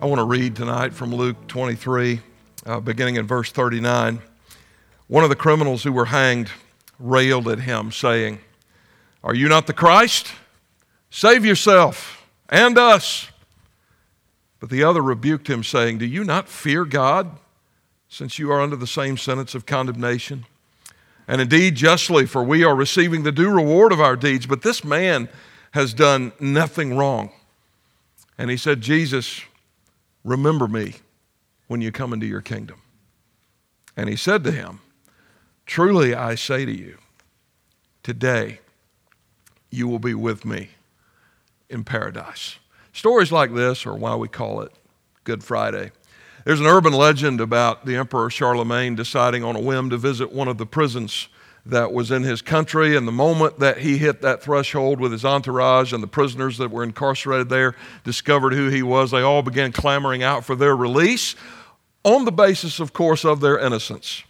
I want to read tonight from Luke 23, uh, beginning in verse 39. One of the criminals who were hanged railed at him, saying, Are you not the Christ? Save yourself and us. But the other rebuked him, saying, Do you not fear God, since you are under the same sentence of condemnation? And indeed, justly, for we are receiving the due reward of our deeds, but this man has done nothing wrong. And he said, Jesus, Remember me when you come into your kingdom. And he said to him, Truly I say to you, today you will be with me in paradise. Stories like this are why we call it Good Friday. There's an urban legend about the Emperor Charlemagne deciding on a whim to visit one of the prisons that was in his country. And the moment that he hit that threshold with his entourage and the prisoners that were incarcerated there discovered who he was, they all began clamoring out for their release on the basis, of course, of their innocence.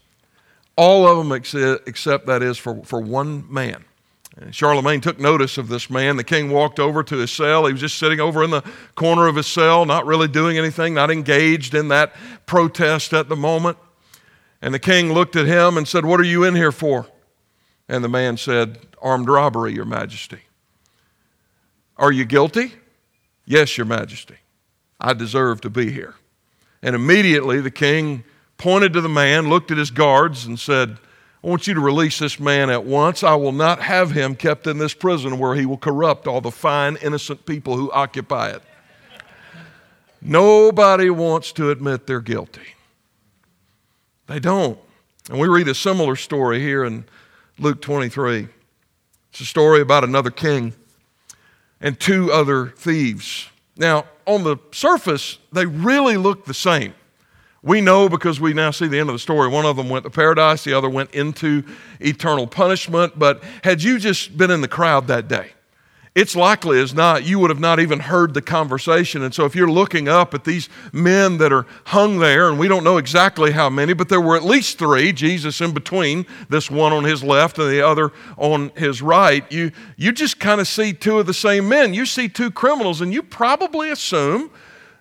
All of them except, that is for, for one man. And Charlemagne took notice of this man. The king walked over to his cell. He was just sitting over in the corner of his cell, not really doing anything, not engaged in that protest at the moment. And the king looked at him and said, What are you in here for? And the man said, Armed robbery, Your Majesty. Are you guilty? Yes, Your Majesty. I deserve to be here. And immediately the king pointed to the man, looked at his guards, and said, I want you to release this man at once. I will not have him kept in this prison where he will corrupt all the fine, innocent people who occupy it. Nobody wants to admit they're guilty. They don't. And we read a similar story here in Luke 23. It's a story about another king and two other thieves. Now, on the surface, they really look the same. We know because we now see the end of the story. One of them went to paradise, the other went into eternal punishment. But had you just been in the crowd that day, it's likely as not you would have not even heard the conversation. And so, if you're looking up at these men that are hung there, and we don't know exactly how many, but there were at least three, Jesus in between, this one on his left and the other on his right, you, you just kind of see two of the same men. You see two criminals, and you probably assume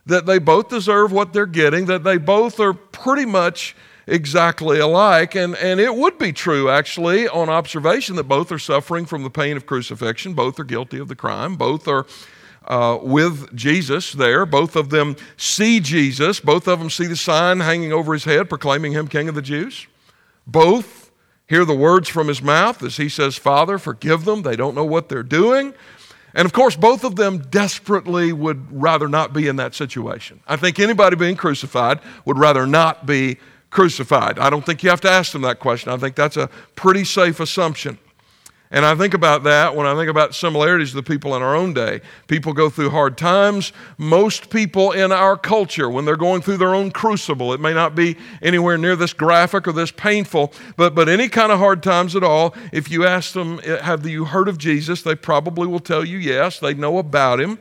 that they both deserve what they're getting, that they both are pretty much exactly alike. And, and it would be true, actually, on observation, that both are suffering from the pain of crucifixion. Both are guilty of the crime. Both are uh, with Jesus there. Both of them see Jesus. Both of them see the sign hanging over his head proclaiming him King of the Jews. Both hear the words from his mouth as he says, Father, forgive them. They don't know what they're doing. And of course, both of them desperately would rather not be in that situation. I think anybody being crucified would rather not be crucified? I don't think you have to ask them that question. I think that's a pretty safe assumption. And I think about that when I think about similarities to the people in our own day. People go through hard times. Most people in our culture, when they're going through their own crucible, it may not be anywhere near this graphic or this painful, but, but any kind of hard times at all, if you ask them, Have you heard of Jesus? they probably will tell you yes. They know about him.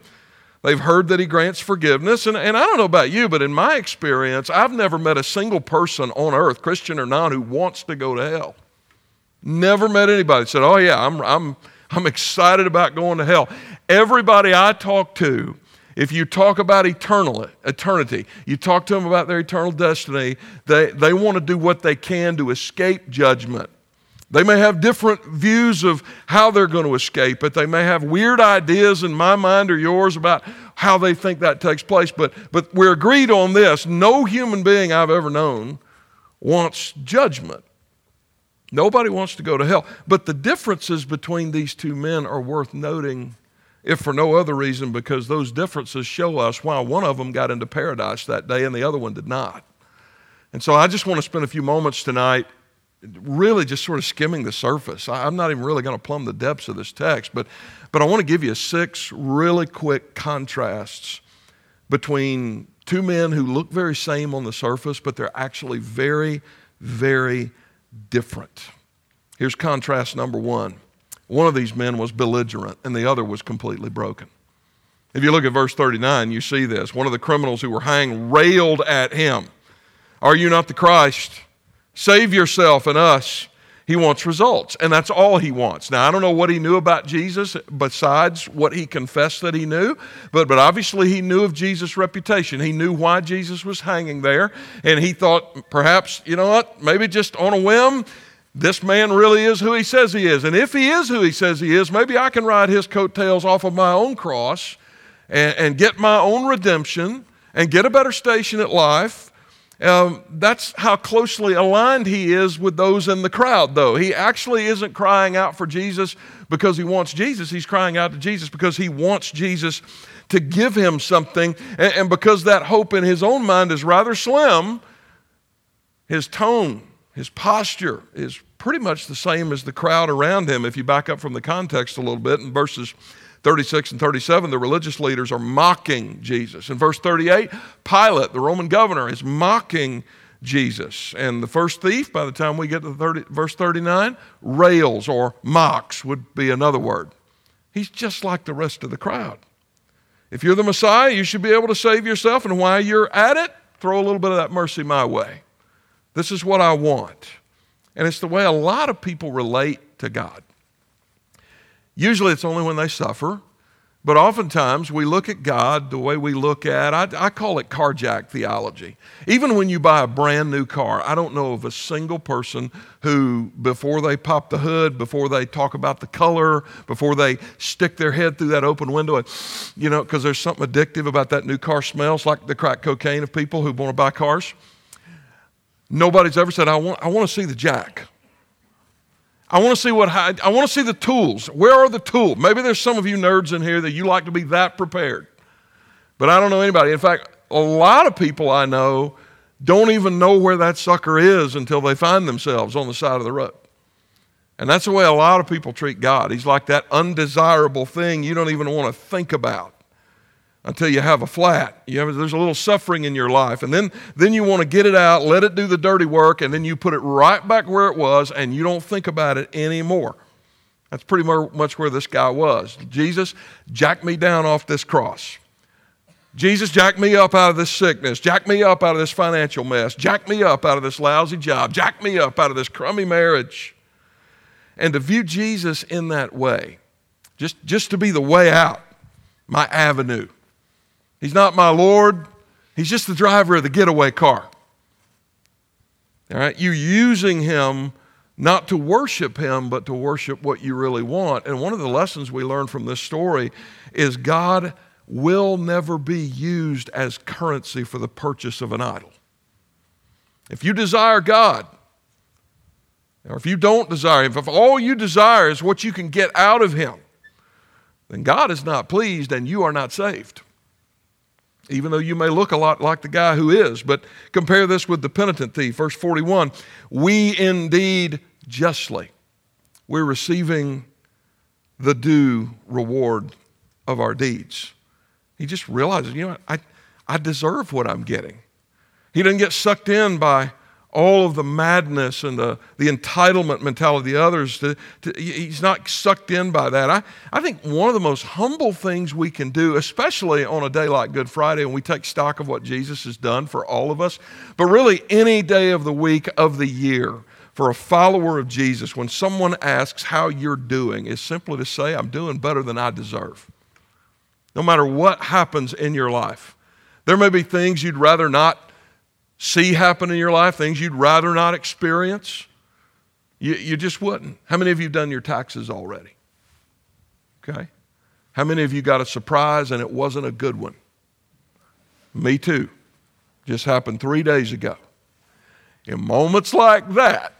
They've heard that he grants forgiveness. And, and I don't know about you, but in my experience, I've never met a single person on earth, Christian or non, who wants to go to hell. Never met anybody that said, Oh, yeah, I'm, I'm, I'm excited about going to hell. Everybody I talk to, if you talk about eternal, eternity, you talk to them about their eternal destiny, they, they want to do what they can to escape judgment. They may have different views of how they're going to escape it. They may have weird ideas in my mind or yours about how they think that takes place. But, but we're agreed on this no human being I've ever known wants judgment. Nobody wants to go to hell. But the differences between these two men are worth noting, if for no other reason, because those differences show us why one of them got into paradise that day and the other one did not. And so I just want to spend a few moments tonight really just sort of skimming the surface. I'm not even really going to plumb the depths of this text, but, but I want to give you six really quick contrasts between Two men who look very same on the surface, but they're actually very, very different. Here's contrast number one. One of these men was belligerent, and the other was completely broken. If you look at verse 39, you see this. One of the criminals who were hanged railed at him Are you not the Christ? Save yourself and us. He wants results, and that's all he wants. Now, I don't know what he knew about Jesus besides what he confessed that he knew, but, but obviously he knew of Jesus' reputation. He knew why Jesus was hanging there, and he thought perhaps, you know what, maybe just on a whim, this man really is who he says he is. And if he is who he says he is, maybe I can ride his coattails off of my own cross and, and get my own redemption and get a better station at life. Um, that's how closely aligned he is with those in the crowd, though. He actually isn't crying out for Jesus because he wants Jesus. He's crying out to Jesus because he wants Jesus to give him something. And, and because that hope in his own mind is rather slim, his tone, his posture is pretty much the same as the crowd around him. If you back up from the context a little bit in verses 36 and 37, the religious leaders are mocking Jesus. In verse 38, Pilate, the Roman governor, is mocking Jesus. And the first thief, by the time we get to 30, verse 39, rails or mocks would be another word. He's just like the rest of the crowd. If you're the Messiah, you should be able to save yourself. And while you're at it, throw a little bit of that mercy my way. This is what I want. And it's the way a lot of people relate to God. Usually it's only when they suffer, but oftentimes we look at God the way we look at, I, I, call it carjack theology. Even when you buy a brand new car, I don't know of a single person who, before they pop the hood, before they talk about the color, before they stick their head through that open window, and, you know, because there's something addictive about that new car smells like the crack cocaine of people who want to buy cars. Nobody's ever said, I want, I want to see the jack. I want to see what I want to see the tools. Where are the tools? Maybe there's some of you nerds in here that you like to be that prepared. But I don't know anybody. In fact, a lot of people I know don't even know where that sucker is until they find themselves on the side of the road. And that's the way a lot of people treat God. He's like that undesirable thing you don't even want to think about until you have a flat. You have, there's a little suffering in your life. And then, then you want to get it out, let it do the dirty work, and then you put it right back where it was, and you don't think about it anymore. That's pretty much where this guy was. Jesus, jack me down off this cross. Jesus, jack me up out of this sickness. Jack me up out of this financial mess. Jack me up out of this lousy job. Jack me up out of this crummy marriage. And to view Jesus in that way, just, just to be the way out, my avenue, He's not my Lord. He's just the driver of the getaway car. All right? You're using him not to worship him, but to worship what you really want. And one of the lessons we learn from this story is God will never be used as currency for the purchase of an idol. If you desire God, or if you don't desire Him, if all you desire is what you can get out of Him, then God is not pleased and you are not saved even though you may look a lot like the guy who is. But compare this with the penitent thief. Verse 41 We indeed justly, we're receiving the due reward of our deeds. He just realizes, you know, I, I deserve what I'm getting. He doesn't get sucked in by all of the madness and the, the entitlement mentality of the others. To, to, he's not sucked in by that. I, I think one of the most humble things we can do, especially on a day like Good Friday, when we take stock of what Jesus has done for all of us, but really any day of the week of the year for a follower of Jesus, when someone asks how you're doing, is simply to say, I'm doing better than I deserve. No matter what happens in your life. There may be things you'd rather not see happen in your life, things you'd rather not experience? You, you just wouldn't. How many of you have done your taxes already? Okay. How many of you got a surprise and it wasn't a good one? Me too. Just happened three days ago. In moments like that,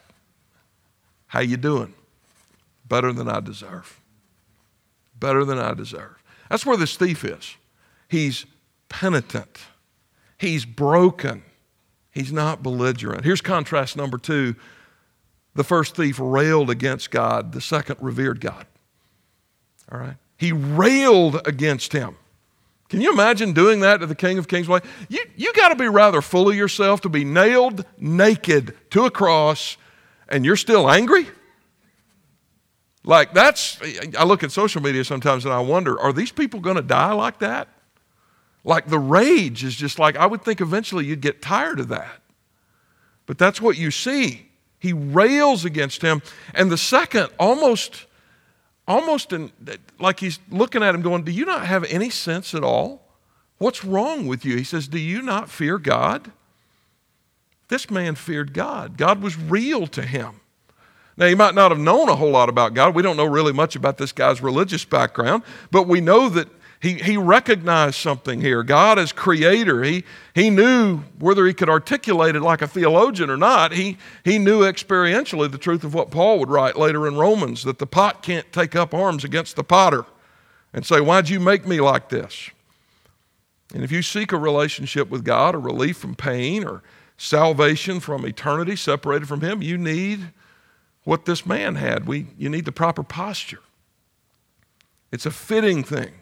how you doing? Better than I deserve. Better than I deserve. That's where this thief is. He's penitent. He's broken. He's not belligerent. Here's contrast number two the first thief railed against God, the second revered God. All right? He railed against him. Can you imagine doing that to the King of Kings'? You, you got to be rather full of yourself to be nailed naked to a cross and you're still angry? Like, that's, I look at social media sometimes and I wonder, are these people going to die like that? Like, the rage is just like, I would think eventually you'd get tired of that. But that's what you see. He rails against him. And the second, almost almost in, like he's looking at him going, Do you not have any sense at all? What's wrong with you? He says, Do you not fear God? This man feared God. God was real to him. Now, he might not have known a whole lot about God. We don't know really much about this guy's religious background, but we know that he, he recognized something here. God as creator, he, he knew whether he could articulate it like a theologian or not, he, he knew experientially the truth of what Paul would write later in Romans that the pot can't take up arms against the potter and say, Why'd you make me like this? And if you seek a relationship with God or relief from pain or salvation from eternity separated from Him, you need what this man had. We, you need the proper posture. It's a fitting thing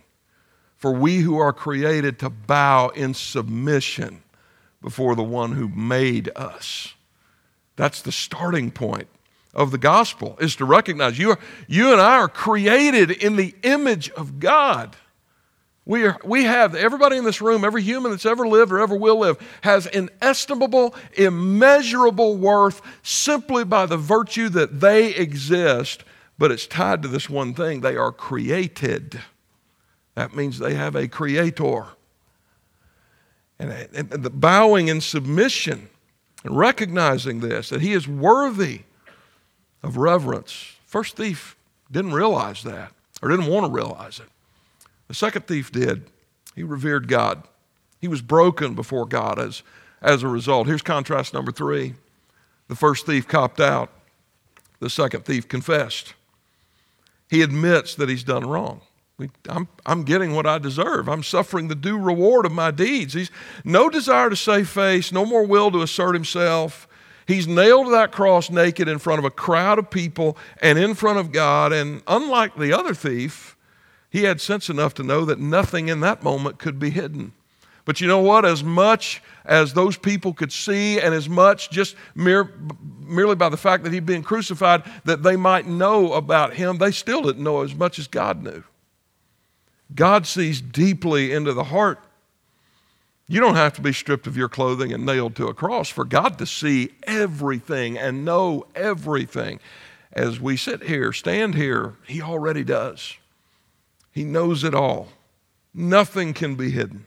for we who are created to bow in submission before the one who made us. That's the starting point of the gospel is to recognize you, are, you and I are created in the image of God. We, are, we have, everybody in this room, every human that's ever lived or ever will live, has inestimable, immeasurable worth simply by the virtue that they exist, but it's tied to this one thing they are created. That means they have a creator. And, and the bowing in submission and recognizing this, that he is worthy of reverence. First thief didn't realize that or didn't want to realize it. The second thief did. He revered God. He was broken before God as, as a result. Here's contrast number three. The first thief copped out, the second thief confessed. He admits that he's done wrong. I'm, I'm getting what I deserve. I'm suffering the due reward of my deeds. He's no desire to save face, no more will to assert himself. He's nailed to that cross naked in front of a crowd of people and in front of God. And unlike the other thief, he had sense enough to know that nothing in that moment could be hidden. But you know what? As much as those people could see, and as much just mere, merely by the fact that he'd been crucified, that they might know about him, they still didn't know as much as God knew. God sees deeply into the heart. You don't have to be stripped of your clothing and nailed to a cross for God to see everything and know everything. As we sit here, stand here, He already does. He knows it all. Nothing can be hidden.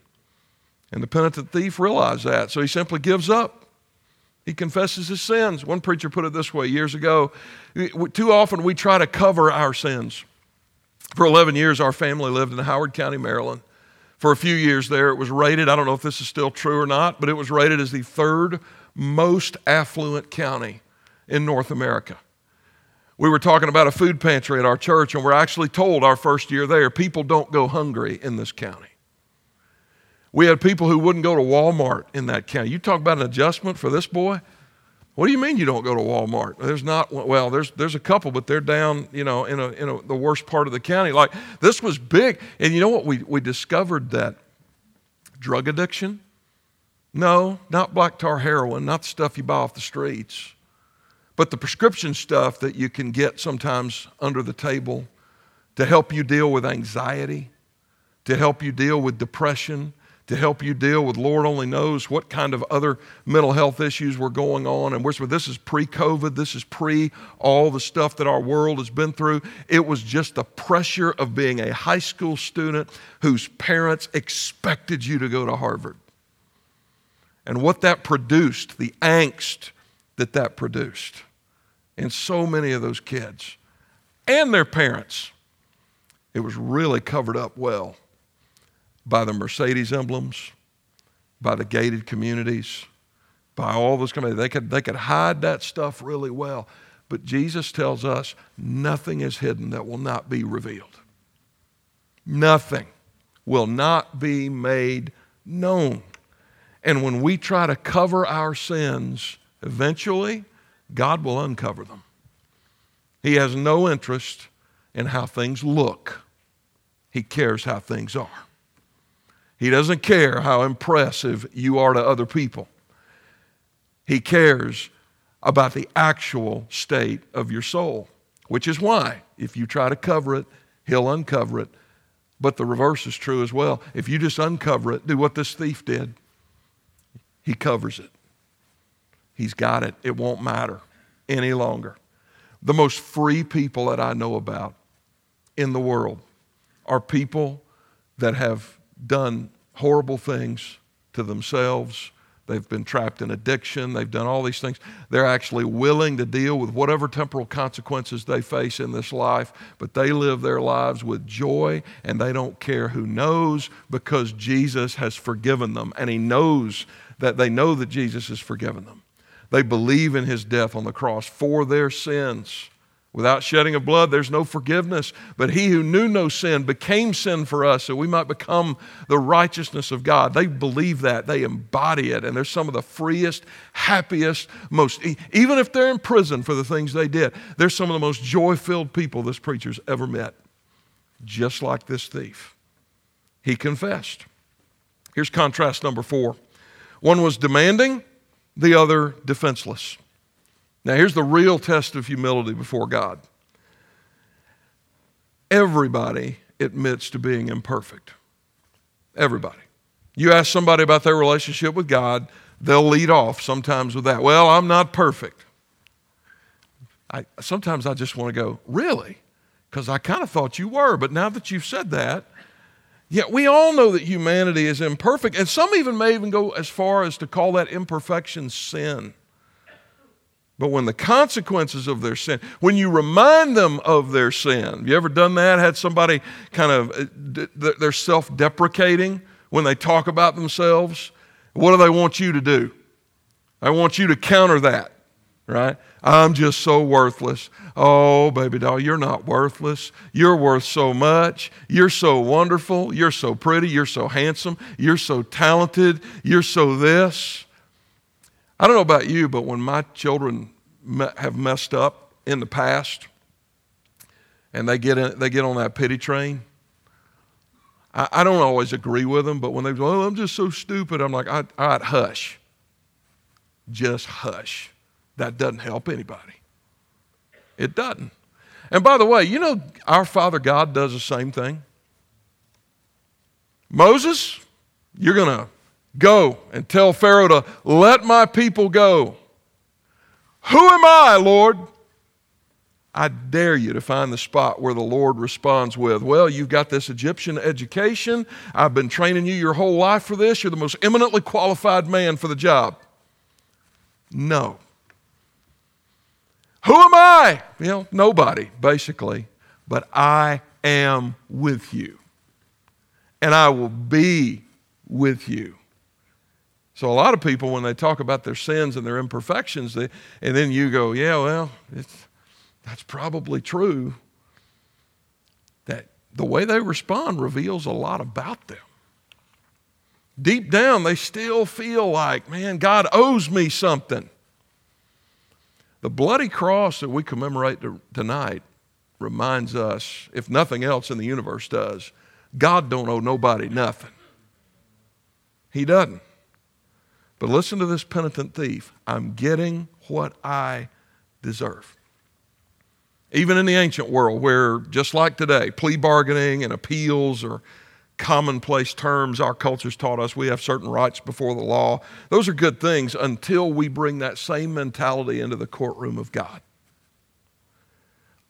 And the penitent thief realized that, so he simply gives up. He confesses his sins. One preacher put it this way years ago too often we try to cover our sins. For 11 years, our family lived in Howard County, Maryland. For a few years there, it was rated, I don't know if this is still true or not, but it was rated as the third most affluent county in North America. We were talking about a food pantry at our church, and we're actually told our first year there people don't go hungry in this county. We had people who wouldn't go to Walmart in that county. You talk about an adjustment for this boy. What do you mean you don't go to Walmart? There's not well, there's there's a couple, but they're down, you know, in a in a, the worst part of the county. Like this was big, and you know what? We we discovered that drug addiction. No, not black tar heroin, not the stuff you buy off the streets, but the prescription stuff that you can get sometimes under the table to help you deal with anxiety, to help you deal with depression, to help you deal with Lord only knows what kind of other mental health issues were going on. And we're, this is pre COVID, this is pre all the stuff that our world has been through. It was just the pressure of being a high school student whose parents expected you to go to Harvard. And what that produced, the angst that that produced in so many of those kids and their parents, it was really covered up well by the Mercedes emblems, by the gated communities, by all those communities. They could, they could hide that stuff really well. But Jesus tells us nothing is hidden that will not be revealed. Nothing will not be made known. And when we try to cover our sins, eventually God will uncover them. He has no interest in how things look, He cares how things are. He doesn't care how impressive you are to other people. He cares about the actual state of your soul, which is why, if you try to cover it, He'll uncover it. But the reverse is true as well. If you just uncover it, do what this thief did, he covers it. He's got it. It won't matter any longer. The most free people that I know about in the world are people that have done horrible things to themselves. They've been trapped in addiction. They've done all these things. They're actually willing to deal with whatever temporal consequences they face in this life, but they live their lives with joy and they don't care who knows because Jesus has forgiven them and He knows that they know that Jesus has forgiven them. They believe in His death on the cross for their sins. Without shedding of blood, there's no forgiveness. But he who knew no sin became sin for us so we might become the righteousness of God. They believe that, they embody it, and they're some of the freest, happiest, most, even if they're in prison for the things they did, they're some of the most joy filled people this preacher's ever met. Just like this thief. He confessed. Here's contrast number four one was demanding, the other defenseless. Now, here's the real test of humility before God. Everybody admits to being imperfect. Everybody. You ask somebody about their relationship with God, they'll lead off sometimes with that. Well, I'm not perfect. I, sometimes I just want to go, really? Because I kind of thought you were, but now that you've said that, yeah, we all know that humanity is imperfect, and some even may even go as far as to call that imperfection sin. But when the consequences of their sin, when you remind them of their sin, have you ever done that? Had somebody kind of, uh, they're self deprecating when they talk about themselves? What do they want you to do? I want you to counter that, right? I'm just so worthless. Oh, baby doll, you're not worthless. You're worth so much. You're so wonderful. You're so pretty. You're so handsome. You're so talented. You're so this. I don't know about you, but when my children have messed up in the past and they get, in, they get on that pity train, I, I don't always agree with them, but when they go, oh, I'm just so stupid, I'm like, all right, hush. Just hush. That doesn't help anybody. It doesn't. And by the way, you know, our Father God does the same thing. Moses, you're going to Go and tell Pharaoh to let my people go. Who am I, Lord? I dare you to find the spot where the Lord responds with, Well, you've got this Egyptian education. I've been training you your whole life for this. You're the most eminently qualified man for the job. No. Who am I? You know, nobody, basically. But I am with you. And I will be with you. So a lot of people, when they talk about their sins and their imperfections, they, and then you go, yeah, well, that's probably true. That the way they respond reveals a lot about them. Deep down, they still feel like, man, God owes me something. The bloody cross that we commemorate tonight reminds us, if nothing else in the universe does, God don't owe nobody nothing. He doesn't. But listen to this penitent thief. I'm getting what I deserve. Even in the ancient world, where just like today, plea bargaining and appeals are commonplace terms our culture's taught us, we have certain rights before the law. Those are good things until we bring that same mentality into the courtroom of God.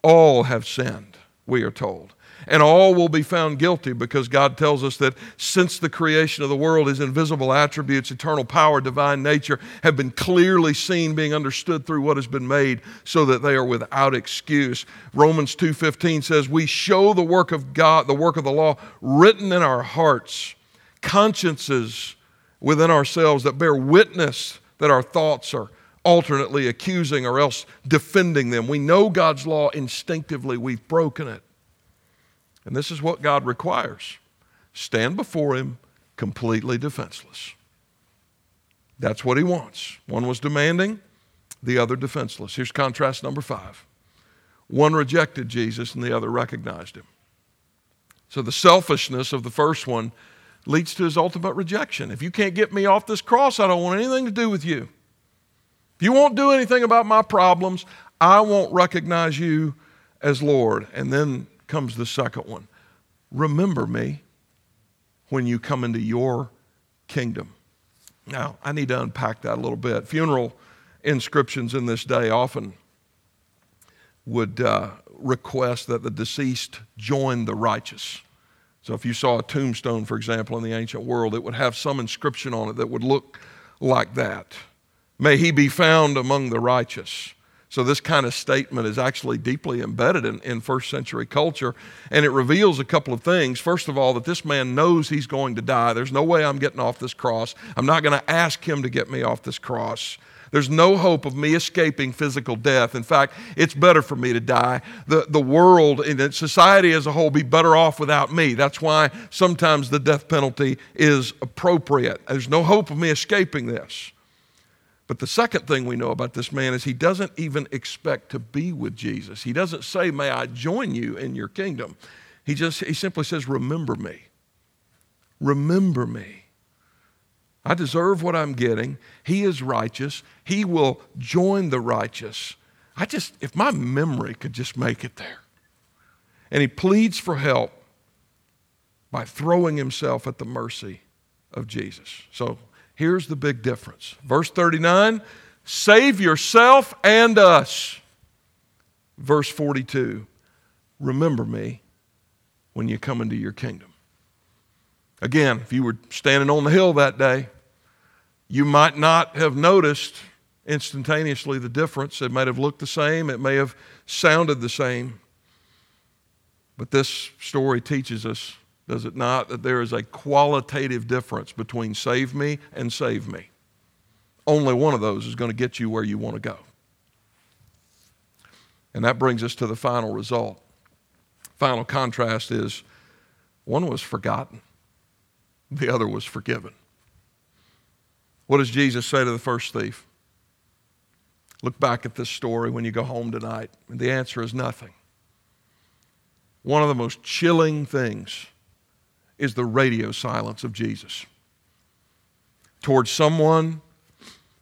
All have sinned, we are told and all will be found guilty because God tells us that since the creation of the world, his invisible attributes, eternal power, divine nature, have been clearly seen, being understood through what has been made, so that they are without excuse. Romans 2:15 says, "We show the work of God, the work of the law written in our hearts, consciences within ourselves that bear witness that our thoughts are alternately accusing or else defending them. We know God's law instinctively, we've broken it. And this is what God requires stand before Him completely defenseless. That's what He wants. One was demanding, the other defenseless. Here's contrast number five one rejected Jesus, and the other recognized Him. So the selfishness of the first one leads to his ultimate rejection. If you can't get me off this cross, I don't want anything to do with you. If you won't do anything about my problems, I won't recognize you as Lord. And then comes the second one remember me when you come into your kingdom. Now, I need to unpack that a little bit. Funeral inscriptions in this day often would uh, request that the deceased join the righteous. So, if you saw a tombstone, for example, in the ancient world, it would have some inscription on it that would look like that. May he be found among the righteous. So, this kind of statement is actually deeply embedded in, in first century culture, and it reveals a couple of things. First of all, that this man knows he's going to die. There's no way I'm getting off this cross. I'm not going to ask him to get me off this cross. There's no hope of me escaping physical death. In fact, it's better for me to die. The, the world and society as a whole be better off without me. That's why sometimes the death penalty is appropriate. There's no hope of me escaping this. But the second thing we know about this man is he doesn't even expect to be with Jesus. He doesn't say, May I join you in your kingdom. He just he simply says, Remember me. Remember me. I deserve what I'm getting. He is righteous. He will join the righteous. I just, if my memory could just make it there. And he pleads for help by throwing himself at the mercy of Jesus. So Here's the big difference. Verse 39 save yourself and us. Verse 42 remember me when you come into your kingdom. Again, if you were standing on the hill that day, you might not have noticed instantaneously the difference. It might have looked the same, it may have sounded the same. But this story teaches us does it not, that there is a qualitative difference between save me and save me? Only one of those is going to get you where you want to go. And that brings us to the final result. Final contrast is one was forgotten, the other was forgiven. What does Jesus say to the first thief? Look back at this story when you go home tonight. And the answer is nothing. One of the most chilling things is the radio silence of Jesus towards someone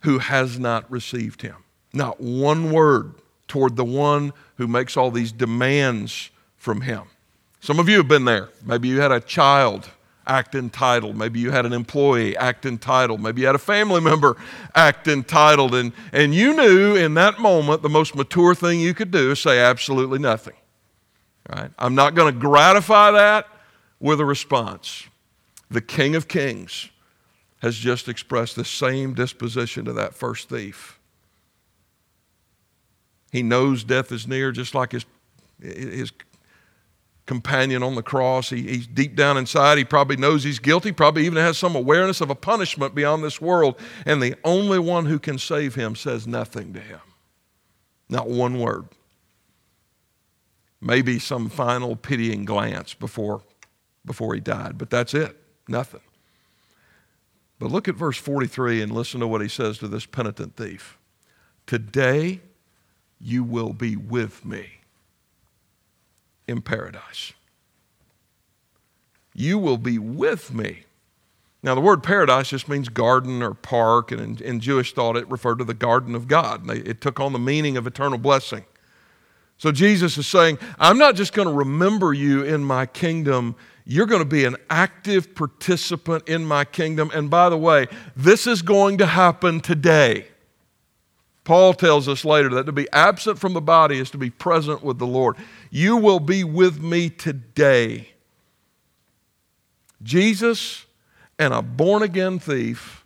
who has not received him. Not one word toward the one who makes all these demands from him. Some of you have been there. Maybe you had a child act entitled. Maybe you had an employee act entitled. Maybe you had a family member act entitled. And, and you knew in that moment the most mature thing you could do is say absolutely nothing. Right? I'm not going to gratify that with a response. The King of Kings has just expressed the same disposition to that first thief. He knows death is near, just like his, his companion on the cross. He, he's deep down inside. He probably knows he's guilty, probably even has some awareness of a punishment beyond this world. And the only one who can save him says nothing to him. Not one word. Maybe some final pitying glance before before he died. But that's it, nothing. But look at verse 43 and listen to what he says to this penitent thief. Today you will be with me in paradise. You will be with me. Now, the word paradise just means garden or park, and in, in Jewish thought, it referred to the garden of God. It took on the meaning of eternal blessing. So Jesus is saying, I'm not just going to remember you in my kingdom you're going to be an active participant in my kingdom. And by the way, this is going to happen today. Paul tells us later that to be absent from the body is to be present with the Lord. You will be with me today. Jesus and a born again thief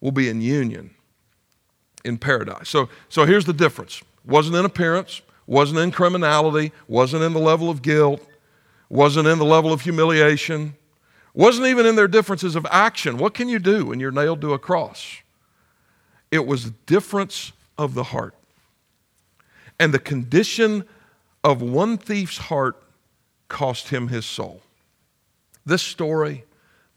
will be in union in paradise. So, so here's the difference wasn't in appearance, wasn't in criminality, wasn't in the level of guilt, wasn't in the level of humiliation, wasn't even in their differences of action. What can you do when you're nailed to a cross? It was difference of the heart. And the condition of one thief's heart cost him his soul. This story,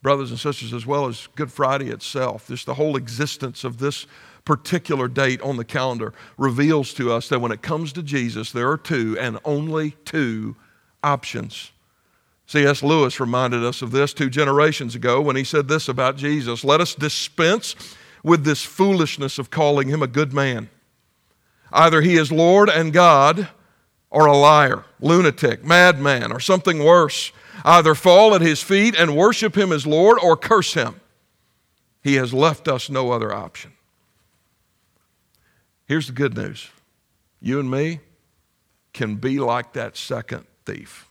brothers and sisters, as well as Good Friday itself, just the whole existence of this particular date on the calendar, reveals to us that when it comes to Jesus, there are two and only two options C.S. Lewis reminded us of this two generations ago when he said this about Jesus Let us dispense with this foolishness of calling him a good man. Either he is Lord and God, or a liar, lunatic, madman, or something worse. Either fall at his feet and worship him as Lord, or curse him. He has left us no other option. Here's the good news you and me can be like that second thief.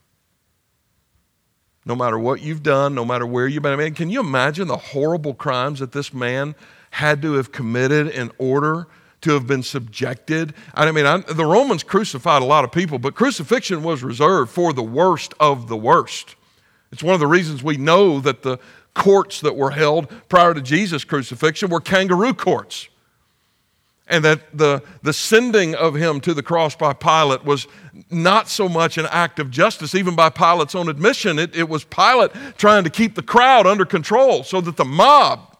No matter what you've done, no matter where you've been. I mean, can you imagine the horrible crimes that this man had to have committed in order to have been subjected? I mean, I, the Romans crucified a lot of people, but crucifixion was reserved for the worst of the worst. It's one of the reasons we know that the courts that were held prior to Jesus' crucifixion were kangaroo courts and that the, the sending of him to the cross by Pilate was not so much an act of justice, even by Pilate's own admission. It, it was Pilate trying to keep the crowd under control so that the mob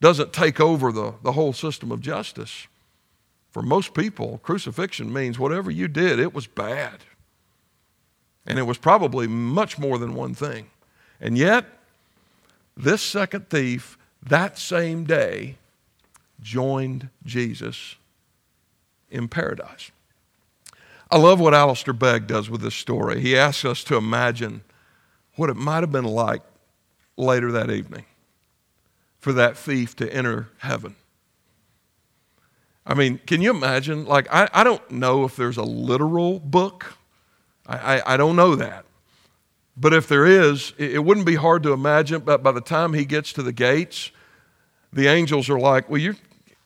doesn't take over the, the whole system of justice. For most people, crucifixion means whatever you did, it was bad. And it was probably much more than one thing. And yet, this second thief, that same day, joined Jesus in paradise. I love what Alistair Begg does with this story. He asks us to imagine what it might have been like later that evening for that thief to enter heaven. I mean, can you imagine? Like, I, I don't know if there's a literal book, I, I, I don't know that. But if there is, it, it wouldn't be hard to imagine, but by the time he gets to the gates, the angels are like, Well, you're,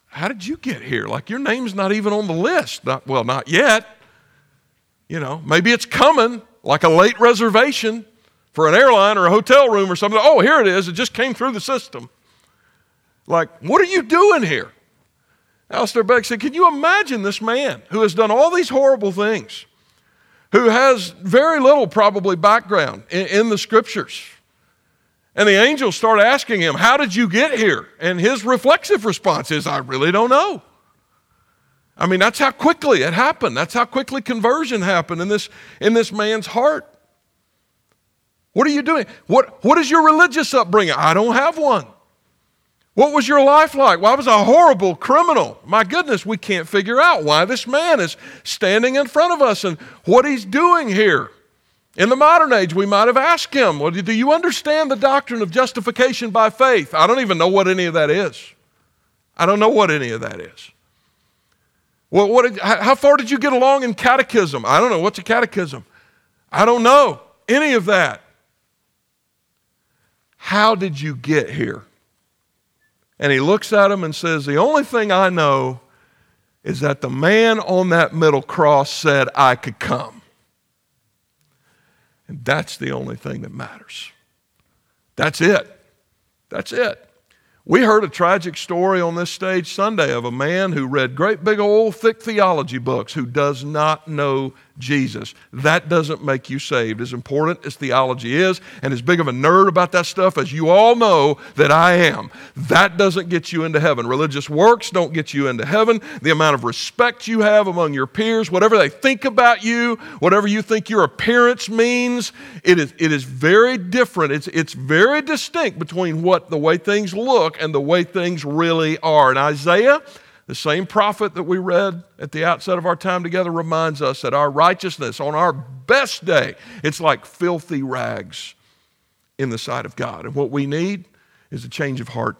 how did you get here? Like your name's not even on the list. Not, well, not yet. You know, maybe it's coming, like a late reservation for an airline or a hotel room or something. Oh, here it is. It just came through the system. Like, what are you doing here? Alistair Begg said, Can you imagine this man who has done all these horrible things, who has very little probably background in, in the scriptures? And the angels start asking him, How did you get here? And his reflexive response is, I really don't know. I mean, that's how quickly it happened. That's how quickly conversion happened in this, in this man's heart. What are you doing? What, what is your religious upbringing? I don't have one. What was your life like? Well, I was a horrible criminal. My goodness, we can't figure out why this man is standing in front of us and what he's doing here. In the modern age, we might have asked him, well, Do you understand the doctrine of justification by faith? I don't even know what any of that is. I don't know what any of that is. Well, what did, how far did you get along in catechism? I don't know. What's a catechism? I don't know any of that. How did you get here? And he looks at him and says, The only thing I know is that the man on that middle cross said I could come. And that's the only thing that matters. That's it. That's it. We heard a tragic story on this stage Sunday of a man who read great big old thick theology books who does not know Jesus. That doesn't make you saved. As important as theology is, and as big of a nerd about that stuff as you all know that I am, that doesn't get you into heaven. Religious works don't get you into heaven. The amount of respect you have among your peers, whatever they think about you, whatever you think your appearance means, it is, it is very different. It's, it's very distinct between what the way things look and the way things really are. In Isaiah, the same prophet that we read at the outset of our time together reminds us that our righteousness on our best day, it's like filthy rags in the sight of God. And what we need is a change of heart,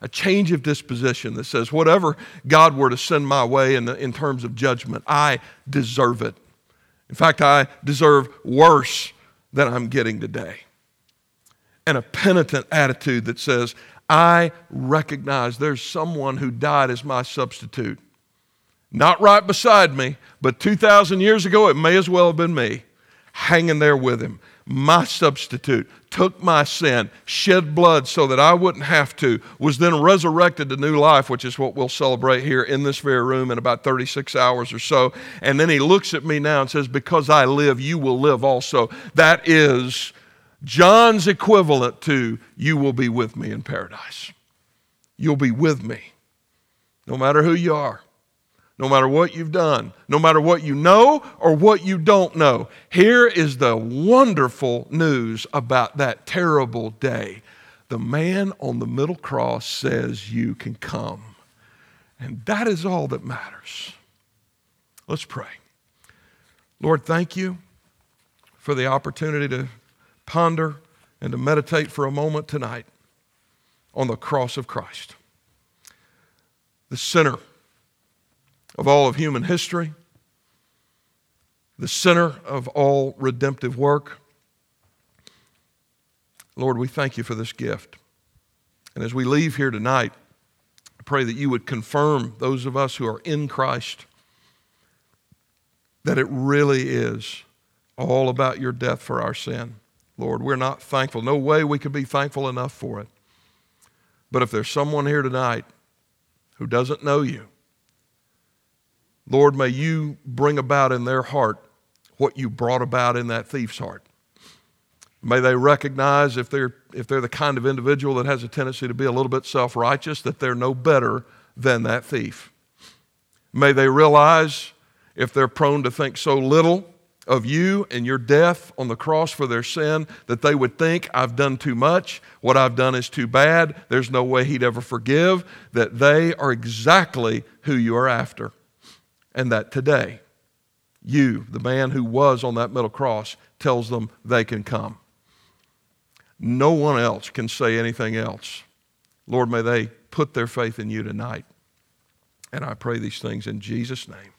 a change of disposition that says, whatever God were to send my way in, the, in terms of judgment, I deserve it. In fact, I deserve worse than I'm getting today. And a penitent attitude that says, I recognize there's someone who died as my substitute. Not right beside me, but 2,000 years ago, it may as well have been me hanging there with him. My substitute took my sin, shed blood so that I wouldn't have to, was then resurrected to new life, which is what we'll celebrate here in this very room in about 36 hours or so. And then he looks at me now and says, Because I live, you will live also. That is John's equivalent to, You will be with me in paradise. You'll be with me, no matter who you are, no matter what you've done, no matter what you know or what you don't know. Here is the wonderful news about that terrible day. The man on the middle cross says, You can come. And that is all that matters. Let's pray. Lord, thank you for the opportunity to ponder and to meditate for a moment tonight on the cross of Christ, the center of all of human history, the center of all redemptive work. Lord, we thank you for this gift. And as we leave here tonight, I pray that you would confirm those of us who are in Christ that it really is all about your death for our sin. Lord, we're not thankful. No way we could be thankful enough for it. But if there's someone here tonight who doesn't know you, Lord, may you bring about in their heart what you brought about in that thief's heart. May they recognize if they're, if they're the kind of individual that has a tendency to be a little bit self righteous, that they're no better than that thief. May they realize if they're prone to think so little of you and your death on the cross for their sin that they would think, I've done too much, what I've done is too bad, there's no way He'd ever forgive, that they are exactly who you are after and that today, you, the man who was on that middle cross, tells them they can come. No one else can say anything else. Lord, may they put their faith in you tonight. And I pray these things in Jesus' name.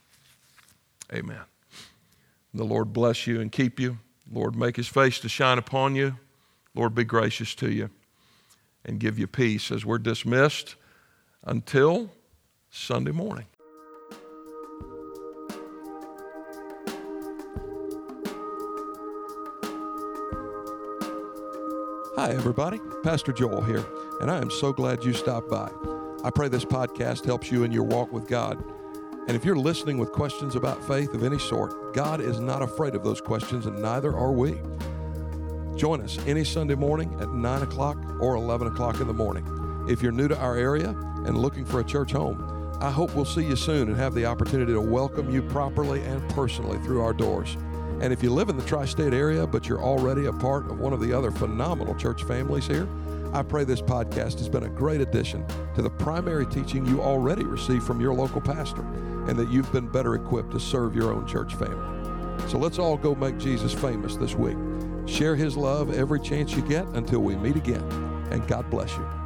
Amen. The Lord bless you and keep you. Lord, make his face to shine upon you. Lord, be gracious to you and give you peace as we're dismissed until Sunday morning. Hi, everybody. Pastor Joel here, and I am so glad you stopped by. I pray this podcast helps you in your walk with God. And if you're listening with questions about faith of any sort, God is not afraid of those questions, and neither are we. Join us any Sunday morning at 9 o'clock or 11 o'clock in the morning. If you're new to our area and looking for a church home, I hope we'll see you soon and have the opportunity to welcome you properly and personally through our doors. And if you live in the tri state area, but you're already a part of one of the other phenomenal church families here, I pray this podcast has been a great addition to the primary teaching you already receive from your local pastor, and that you've been better equipped to serve your own church family. So let's all go make Jesus famous this week. Share his love every chance you get until we meet again, and God bless you.